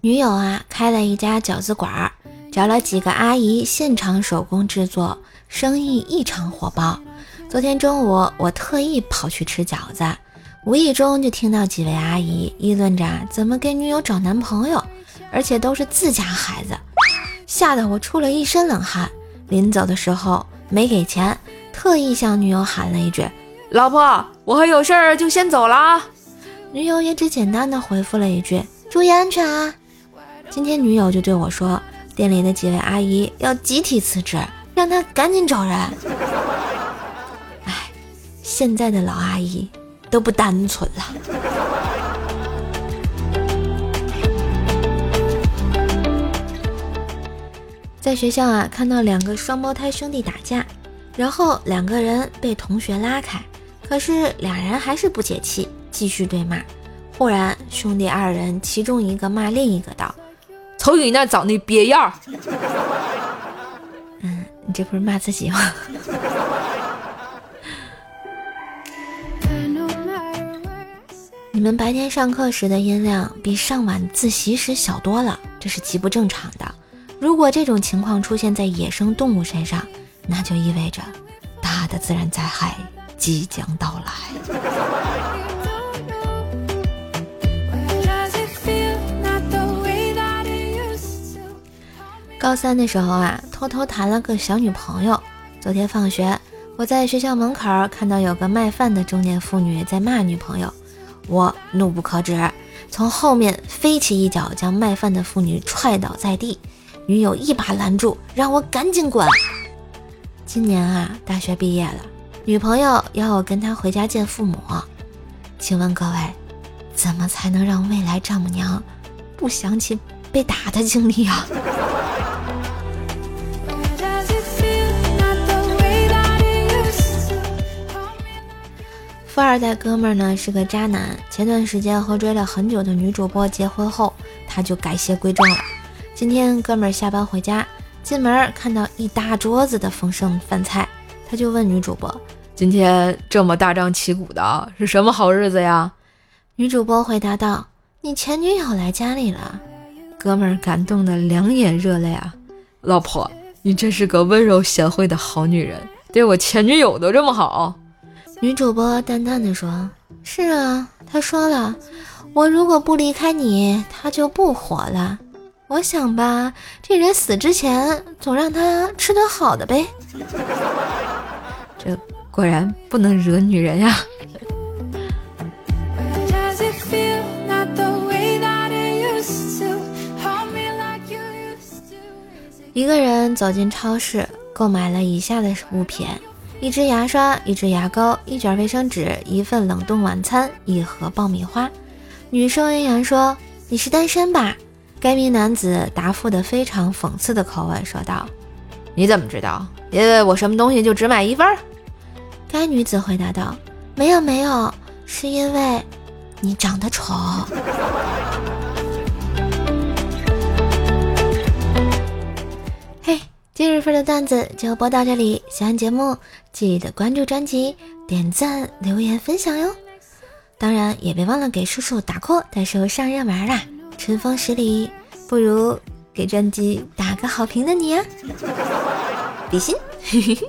女友啊，开了一家饺子馆儿，找了几个阿姨现场手工制作，生意异常火爆。昨天中午，我特意跑去吃饺子，无意中就听到几位阿姨议论着怎么给女友找男朋友，而且都是自家孩子，吓得我出了一身冷汗。临走的时候没给钱，特意向女友喊了一句：“老婆，我还有事儿，就先走了啊。”女友也只简单的回复了一句：“注意安全啊。”今天女友就对我说：“店里的几位阿姨要集体辞职，让她赶紧找人。”哎，现在的老阿姨都不单纯了。在学校啊，看到两个双胞胎兄弟打架，然后两个人被同学拉开，可是俩人还是不解气，继续对骂。忽然，兄弟二人其中一个骂另一个道。瞅你那长得憋样儿，嗯，你这不是骂自己吗？你们白天上课时的音量比上晚自习时小多了，这是极不正常的。如果这种情况出现在野生动物身上，那就意味着大的自然灾害即将到来。高三的时候啊，偷偷谈了个小女朋友。昨天放学，我在学校门口看到有个卖饭的中年妇女在骂女朋友，我怒不可止，从后面飞起一脚将卖饭的妇女踹倒在地。女友一把拦住，让我赶紧滚。今年啊，大学毕业了，女朋友要我跟她回家见父母。请问各位，怎么才能让未来丈母娘不想起被打的经历啊？富二代哥们儿呢是个渣男，前段时间和追了很久的女主播结婚后，他就改邪归正了。今天哥们儿下班回家，进门看到一大桌子的丰盛饭菜，他就问女主播：“今天这么大张旗鼓的，是什么好日子呀？”女主播回答道：“你前女友来家里了。”哥们儿感动的两眼热泪啊！老婆，你真是个温柔贤惠的好女人，对我前女友都这么好。女主播淡淡的说：“是啊，他说了，我如果不离开你，他就不活了。我想吧，这人死之前，总让他吃顿好的呗。这果然不能惹女人呀。”一个人走进超市，购买了以下的物品。一支牙刷，一支牙膏，一卷卫生纸，一份冷冻晚餐，一盒爆米花。女收银员说：“你是单身吧？”该名男子答复的非常讽刺的口吻说道：“你怎么知道？因为我什么东西就只买一份。”该女子回答道：“没有没有，是因为你长得丑。”份的段子就播到这里，喜欢节目记得关注专辑、点赞、留言、分享哟。当然也别忘了给叔叔打 call，到时候上热门啦！春风十里，不如给专辑打个好评的你啊！比心。嘿嘿嘿